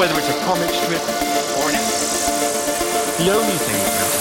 whether it's a comic strip or an episode. The only thing that matters